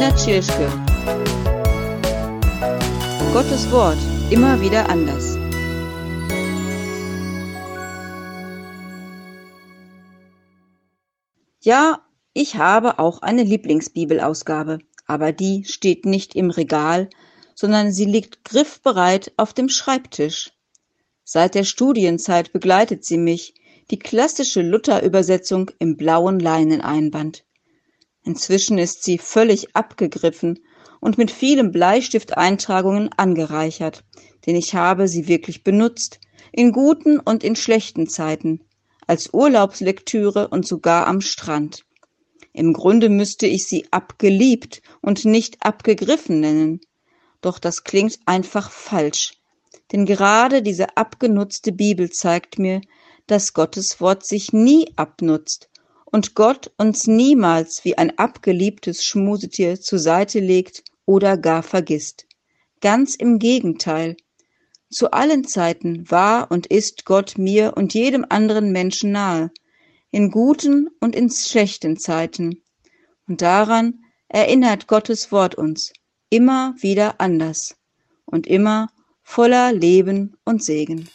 Tschirschke. Gottes Wort immer wieder anders. Ja, ich habe auch eine Lieblingsbibelausgabe, aber die steht nicht im Regal, sondern sie liegt griffbereit auf dem Schreibtisch. Seit der Studienzeit begleitet sie mich, die klassische Luther-Übersetzung im blauen Leineneinband. Inzwischen ist sie völlig abgegriffen und mit vielen Bleistifteintragungen angereichert, denn ich habe sie wirklich benutzt, in guten und in schlechten Zeiten, als Urlaubslektüre und sogar am Strand. Im Grunde müsste ich sie abgeliebt und nicht abgegriffen nennen. Doch das klingt einfach falsch. Denn gerade diese abgenutzte Bibel zeigt mir, dass Gottes Wort sich nie abnutzt und Gott uns niemals wie ein abgeliebtes Schmusetier zur Seite legt oder gar vergisst. Ganz im Gegenteil. Zu allen Zeiten war und ist Gott mir und jedem anderen Menschen nahe, in guten und in schlechten Zeiten. Und daran erinnert Gottes Wort uns immer wieder anders und immer voller Leben und Segen.